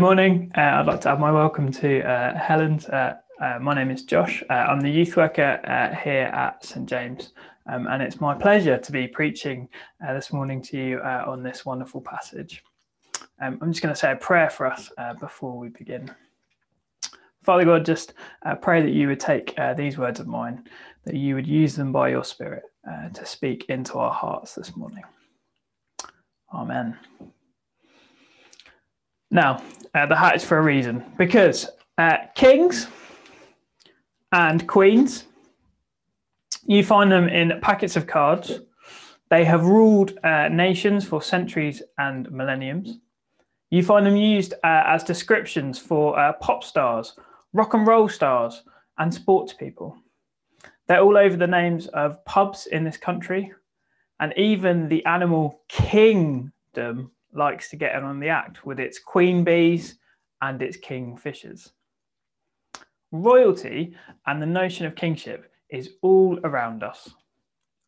Good morning. Uh, I'd like to add my welcome to uh, Helen's. Uh, uh my name is Josh. Uh, I'm the youth worker uh, here at St James, um, and it's my pleasure to be preaching this morning to you on this wonderful passage. Um, I'm just going to say a prayer for us before we begin. Father God, just pray that you would take these words of mine, that you would use them by your Spirit to speak into our hearts this morning. Amen. Now, uh, the hat is for a reason because uh, kings and queens, you find them in packets of cards. They have ruled uh, nations for centuries and millenniums. You find them used uh, as descriptions for uh, pop stars, rock and roll stars, and sports people. They're all over the names of pubs in this country, and even the animal kingdom likes to get in on the act with its queen bees and its kingfishers. Royalty and the notion of kingship is all around us.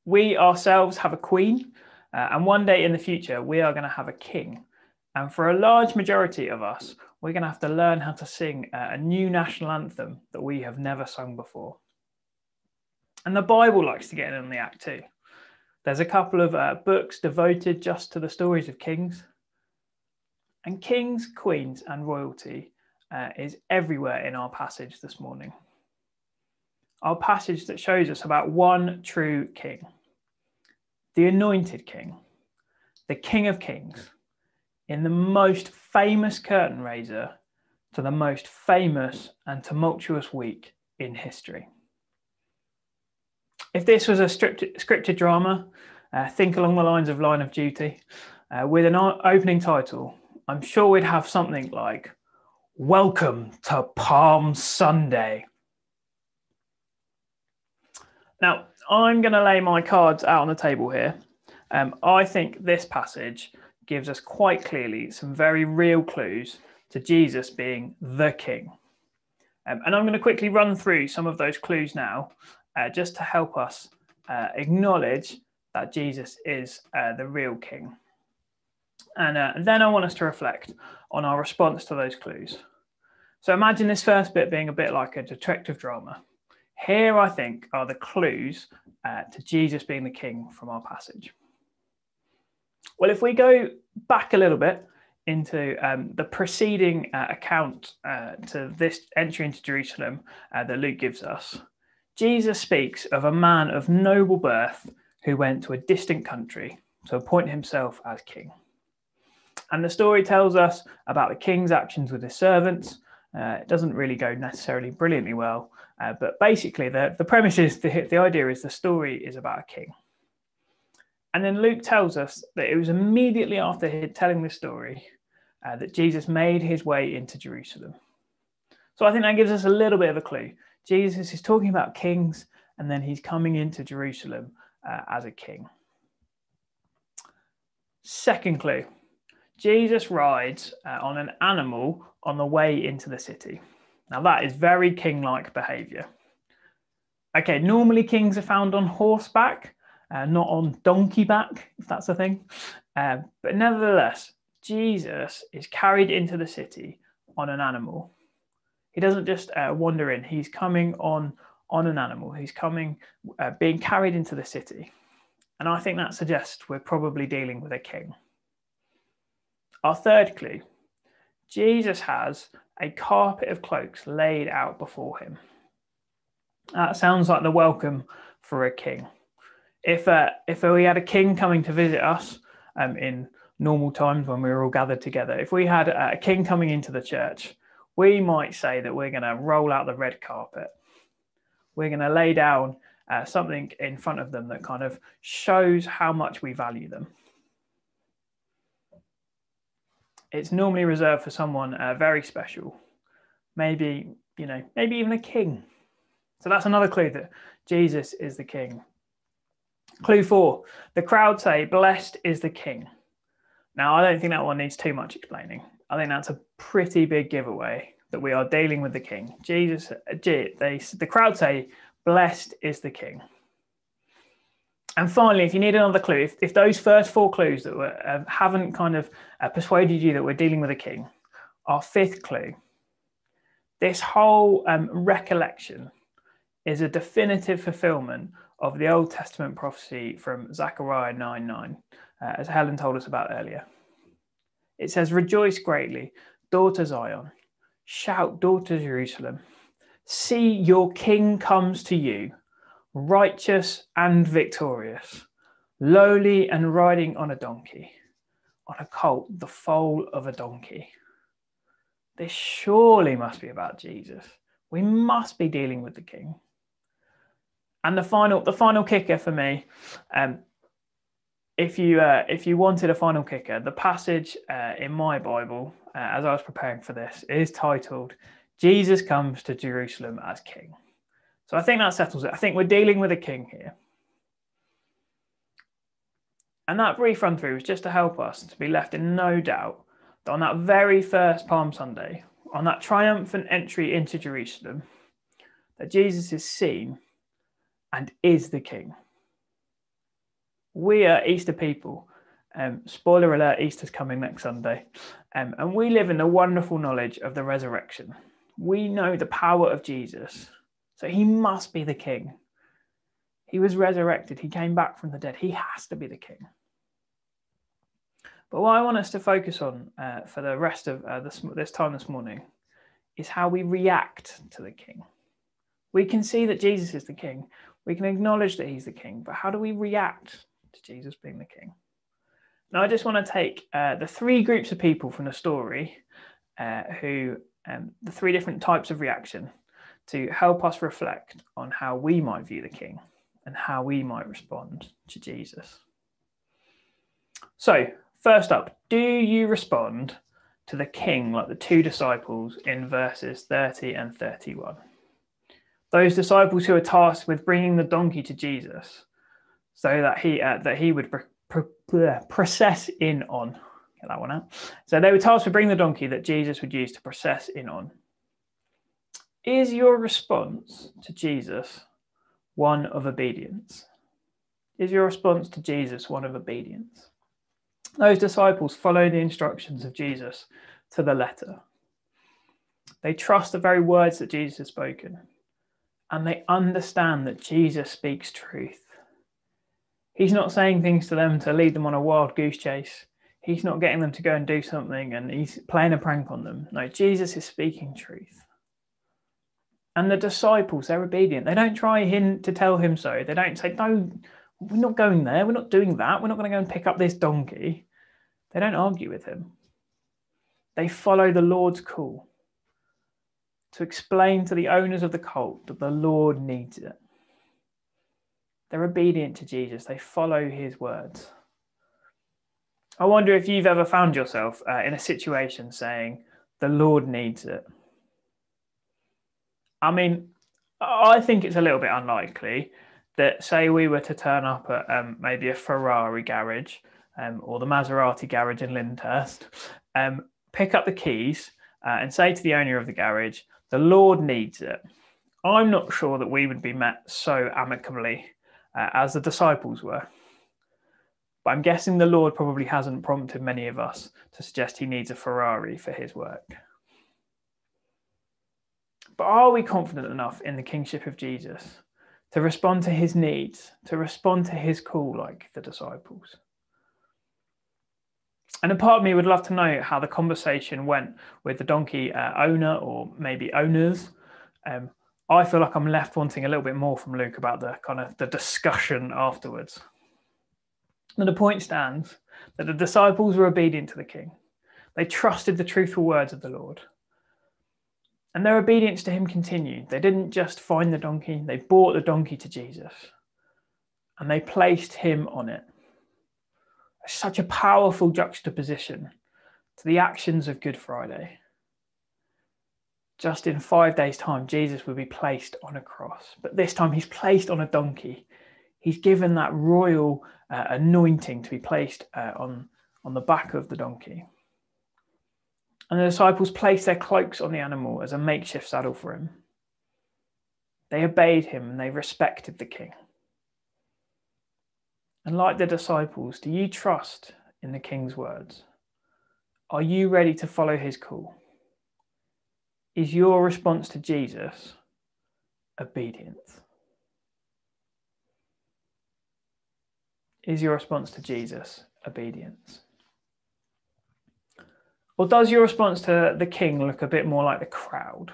We ourselves have a queen, uh, and one day in the future, we are going to have a king. And for a large majority of us, we're going to have to learn how to sing a new national anthem that we have never sung before. And the Bible likes to get in on the act too. There's a couple of uh, books devoted just to the stories of kings. And kings, queens, and royalty uh, is everywhere in our passage this morning. Our passage that shows us about one true king, the anointed king, the king of kings, in the most famous curtain raiser to the most famous and tumultuous week in history. If this was a scripted, scripted drama, uh, think along the lines of Line of Duty, uh, with an opening title I'm sure we'd have something like, Welcome to Palm Sunday. Now, I'm going to lay my cards out on the table here. Um, I think this passage gives us quite clearly some very real clues to Jesus being the King. Um, and I'm going to quickly run through some of those clues now, uh, just to help us uh, acknowledge that Jesus is uh, the real King. And uh, then I want us to reflect on our response to those clues. So imagine this first bit being a bit like a detective drama. Here, I think, are the clues uh, to Jesus being the king from our passage. Well, if we go back a little bit into um, the preceding uh, account uh, to this entry into Jerusalem uh, that Luke gives us, Jesus speaks of a man of noble birth who went to a distant country to appoint himself as king. And the story tells us about the king's actions with his servants. Uh, it doesn't really go necessarily brilliantly well, uh, but basically, the, the premise is the, the idea is the story is about a king. And then Luke tells us that it was immediately after telling this story uh, that Jesus made his way into Jerusalem. So I think that gives us a little bit of a clue. Jesus is talking about kings, and then he's coming into Jerusalem uh, as a king. Second clue Jesus rides uh, on an animal on the way into the city. Now, that is very king like behavior. Okay, normally kings are found on horseback, uh, not on donkey back, if that's a thing. Uh, but nevertheless, Jesus is carried into the city on an animal. He doesn't just uh, wander in, he's coming on, on an animal. He's coming, uh, being carried into the city. And I think that suggests we're probably dealing with a king. Our third clue Jesus has a carpet of cloaks laid out before him. That sounds like the welcome for a king. If, uh, if we had a king coming to visit us um, in normal times when we were all gathered together, if we had a king coming into the church, we might say that we're going to roll out the red carpet. We're going to lay down uh, something in front of them that kind of shows how much we value them it's normally reserved for someone uh, very special, maybe you know, maybe even a king. So that's another clue that Jesus is the king. Clue four: the crowd say, "Blessed is the king." Now, I don't think that one needs too much explaining. I think that's a pretty big giveaway that we are dealing with the king. Jesus, uh, they, the crowd say, "Blessed is the king." And finally, if you need another clue, if, if those first four clues that were, uh, haven't kind of uh, persuaded you that we're dealing with a king, our fifth clue this whole um, recollection is a definitive fulfillment of the Old Testament prophecy from Zechariah 9 9, uh, as Helen told us about earlier. It says, Rejoice greatly, daughter Zion. Shout, daughter Jerusalem. See, your king comes to you, righteous and victorious, lowly and riding on a donkey, on a colt, the foal of a donkey. This surely must be about Jesus. We must be dealing with the king. And the final, the final kicker for me, um, if you uh, if you wanted a final kicker, the passage uh, in my Bible, uh, as I was preparing for this, is titled "Jesus comes to Jerusalem as King." So I think that settles it. I think we're dealing with a king here, and that brief run through was just to help us to be left in no doubt that on that very first Palm Sunday, on that triumphant entry into Jerusalem, that Jesus is seen and is the King. We are Easter people. Um, spoiler alert, Easter's coming next Sunday. Um, and we live in the wonderful knowledge of the resurrection. We know the power of Jesus. So he must be the king. He was resurrected. He came back from the dead. He has to be the king. But what I want us to focus on uh, for the rest of uh, this, this time this morning is how we react to the king. We can see that Jesus is the king. We can acknowledge that he's the king, but how do we react to Jesus being the king? Now, I just want to take uh, the three groups of people from the story uh, who, um, the three different types of reaction to help us reflect on how we might view the king and how we might respond to Jesus. So, first up, do you respond to the king like the two disciples in verses 30 and 31? those disciples who are tasked with bringing the donkey to Jesus so that he uh, that he would process in on get that one out so they were tasked with bringing the donkey that Jesus would use to process in on is your response to Jesus one of obedience is your response to Jesus one of obedience those disciples follow the instructions of Jesus to the letter they trust the very words that Jesus has spoken and they understand that Jesus speaks truth. He's not saying things to them to lead them on a wild goose chase. He's not getting them to go and do something and he's playing a prank on them. No, Jesus is speaking truth. And the disciples, they're obedient. They don't try him to tell him so. They don't say, No, we're not going there. We're not doing that. We're not going to go and pick up this donkey. They don't argue with him. They follow the Lord's call to explain to the owners of the cult that the Lord needs it. They're obedient to Jesus, they follow his words. I wonder if you've ever found yourself uh, in a situation saying, The Lord needs it. I mean, I think it's a little bit unlikely that, say, we were to turn up at um, maybe a Ferrari garage um, or the Maserati garage in Lyndhurst, um, pick up the keys uh, and say to the owner of the garage, the Lord needs it. I'm not sure that we would be met so amicably uh, as the disciples were. But I'm guessing the Lord probably hasn't prompted many of us to suggest he needs a Ferrari for his work. But are we confident enough in the kingship of Jesus to respond to his needs, to respond to his call like the disciples? And a part of me would love to know how the conversation went with the donkey uh, owner or maybe owners. Um, I feel like I'm left wanting a little bit more from Luke about the kind of the discussion afterwards. And the point stands that the disciples were obedient to the king. They trusted the truthful words of the Lord. And their obedience to him continued. They didn't just find the donkey, they brought the donkey to Jesus and they placed him on it such a powerful juxtaposition to the actions of Good Friday. Just in five days' time, Jesus will be placed on a cross, but this time he's placed on a donkey. He's given that royal uh, anointing to be placed uh, on, on the back of the donkey. And the disciples placed their cloaks on the animal as a makeshift saddle for him. They obeyed him and they respected the king. And like the disciples, do you trust in the King's words? Are you ready to follow his call? Is your response to Jesus obedience? Is your response to Jesus obedience? Or does your response to the king look a bit more like the crowd?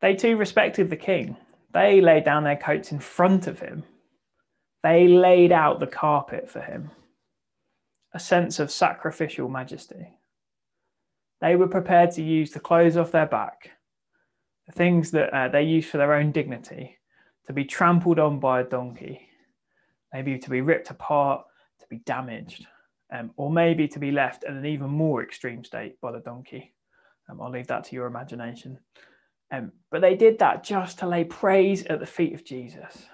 They too respected the king. They laid down their coats in front of him. They laid out the carpet for him. A sense of sacrificial majesty. They were prepared to use the clothes off their back, the things that uh, they used for their own dignity, to be trampled on by a donkey, maybe to be ripped apart, to be damaged, um, or maybe to be left in an even more extreme state by the donkey. Um, I'll leave that to your imagination. Um, but they did that just to lay praise at the feet of Jesus.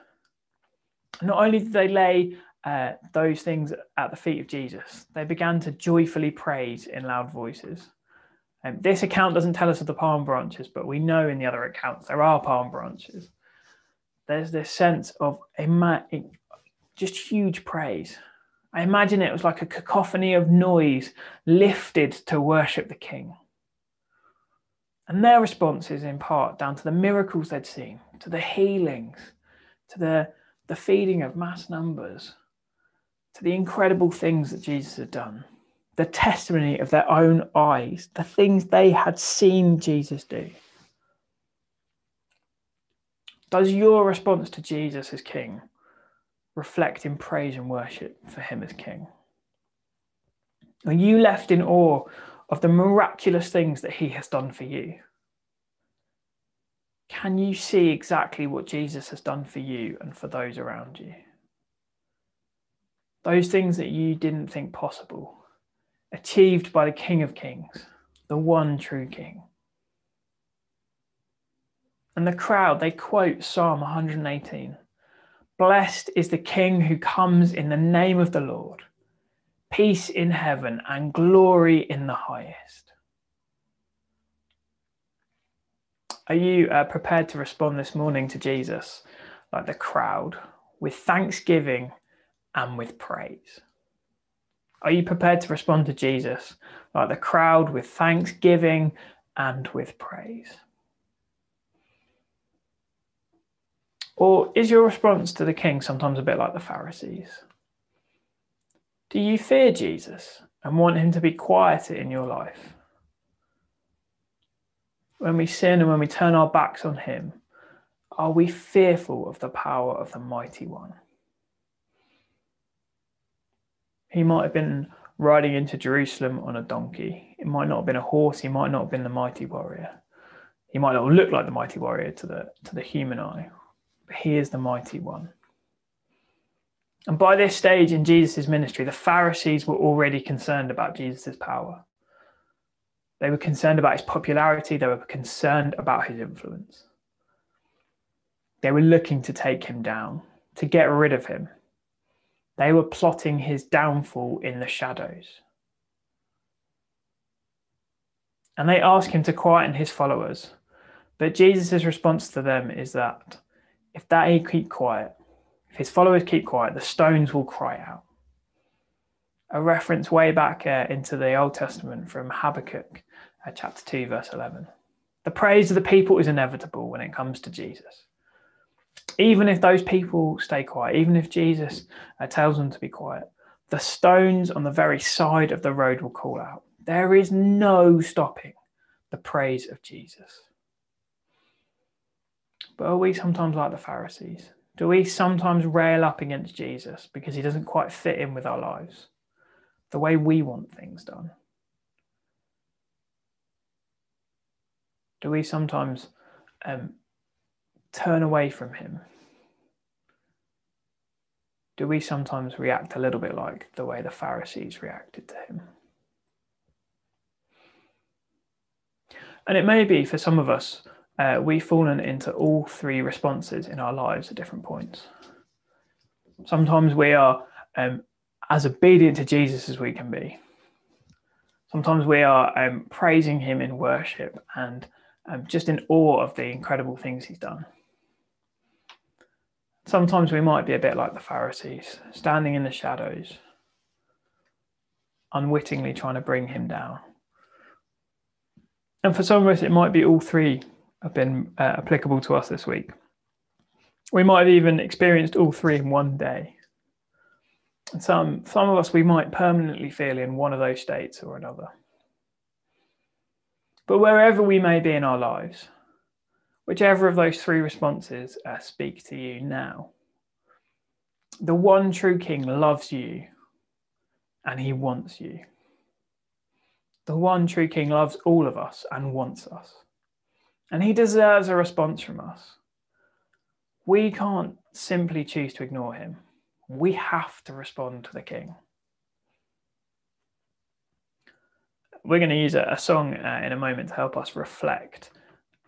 Not only did they lay uh, those things at the feet of Jesus, they began to joyfully praise in loud voices. Um, this account doesn't tell us of the palm branches, but we know in the other accounts there are palm branches. There's this sense of just huge praise. I imagine it was like a cacophony of noise lifted to worship the King. And their response is in part down to the miracles they'd seen, to the healings, to the, the feeding of mass numbers, to the incredible things that Jesus had done, the testimony of their own eyes, the things they had seen Jesus do. Does your response to Jesus as King reflect in praise and worship for Him as King? Are you left in awe of the miraculous things that he has done for you? Can you see exactly what Jesus has done for you and for those around you? Those things that you didn't think possible, achieved by the King of Kings, the one true King. And the crowd, they quote Psalm 118 Blessed is the King who comes in the name of the Lord peace in heaven and glory in the highest. Are you uh, prepared to respond this morning to Jesus like the crowd with thanksgiving and with praise? Are you prepared to respond to Jesus like the crowd with thanksgiving and with praise? Or is your response to the king sometimes a bit like the Pharisees? Do you fear Jesus and want him to be quieter in your life? When we sin and when we turn our backs on him, are we fearful of the power of the mighty one? He might have been riding into Jerusalem on a donkey. It might not have been a horse. He might not have been the mighty warrior. He might not look like the mighty warrior to the, to the human eye, he is the mighty one. And by this stage in Jesus' ministry, the Pharisees were already concerned about Jesus' power. They were concerned about his popularity, they were concerned about his influence. They were looking to take him down, to get rid of him. They were plotting his downfall in the shadows. And they ask him to quieten his followers. But Jesus' response to them is that if they keep quiet, if his followers keep quiet, the stones will cry out. A reference way back uh, into the Old Testament from Habakkuk uh, chapter 2, verse 11. The praise of the people is inevitable when it comes to Jesus. Even if those people stay quiet, even if Jesus uh, tells them to be quiet, the stones on the very side of the road will call out. There is no stopping the praise of Jesus. But are we sometimes like the Pharisees? Do we sometimes rail up against Jesus because he doesn't quite fit in with our lives, the way we want things done? Do we sometimes um, turn away from him? Do we sometimes react a little bit like the way the Pharisees reacted to him? And it may be for some of us uh, we've fallen into all three responses in our lives at different points. Sometimes we are um, as obedient to Jesus as we can be. Sometimes we are um, praising him in worship and um, just in awe of the incredible things he's done. Sometimes we might be a bit like the Pharisees, standing in the shadows, unwittingly trying to bring him down. And for some of us, it might be all three have been uh, applicable to us this week. We might have even experienced all three in one day. And some, some of us, we might permanently feel in one of those states or another. But wherever we may be in our lives, whichever of those three responses uh, speak to you now, the one true King loves you and he wants you. The one true King loves all of us and wants us. And he deserves a response from us. We can't simply choose to ignore him. We have to respond to the King. We're going to use a, a song uh, in a moment to help us reflect.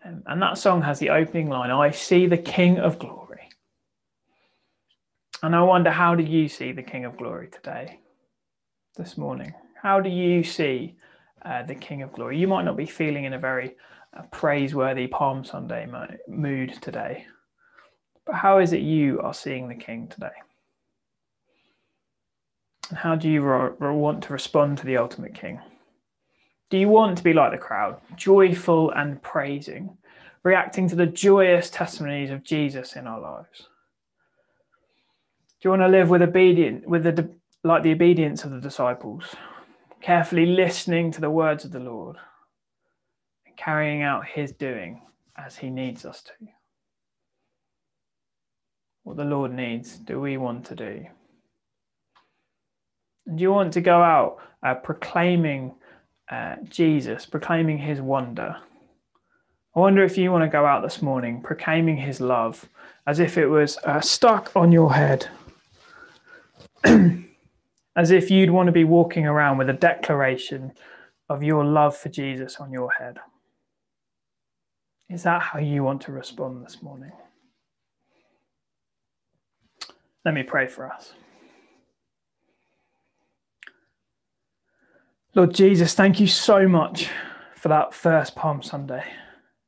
Um, and that song has the opening line I see the King of glory. And I wonder, how do you see the King of glory today, this morning? How do you see uh, the King of glory? You might not be feeling in a very uh, praiseworthy Palm Sunday mood today, but how is it you are seeing the King today? And how do you want to respond to the ultimate King? Do you want to be like the crowd, joyful and praising, reacting to the joyous testimonies of Jesus in our lives? Do you want to live with obedient, with the like the obedience of the disciples, carefully listening to the words of the Lord, carrying out His doing as He needs us to? What the Lord needs, do we want to do? And do you want to go out uh, proclaiming uh, Jesus, proclaiming His wonder? I wonder if you want to go out this morning proclaiming His love as if it was uh, stuck on your head as if you'd want to be walking around with a declaration of your love for Jesus on your head. Is that how you want to respond this morning? Let me pray for us. Lord Jesus, thank you so much for that first Palm Sunday.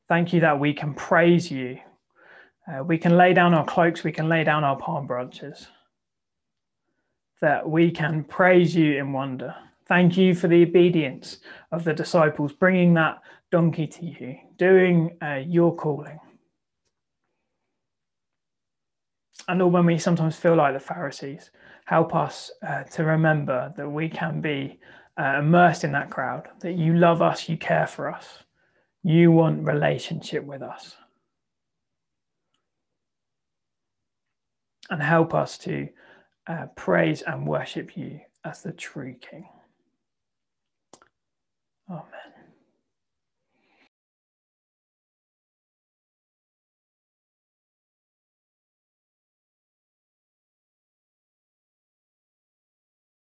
Thank you that we can praise you. Uh, we can lay down our cloaks, we can lay down our palm branches that we can praise you in wonder. Thank you for the obedience of the disciples, bringing that donkey to you, doing uh, your calling. And Lord, when we sometimes feel like the Pharisees, help us uh, to remember that we can be uh, immersed in that crowd, that you love us, you care for us, you want relationship with us. And help us to uh, praise and worship you as the true King.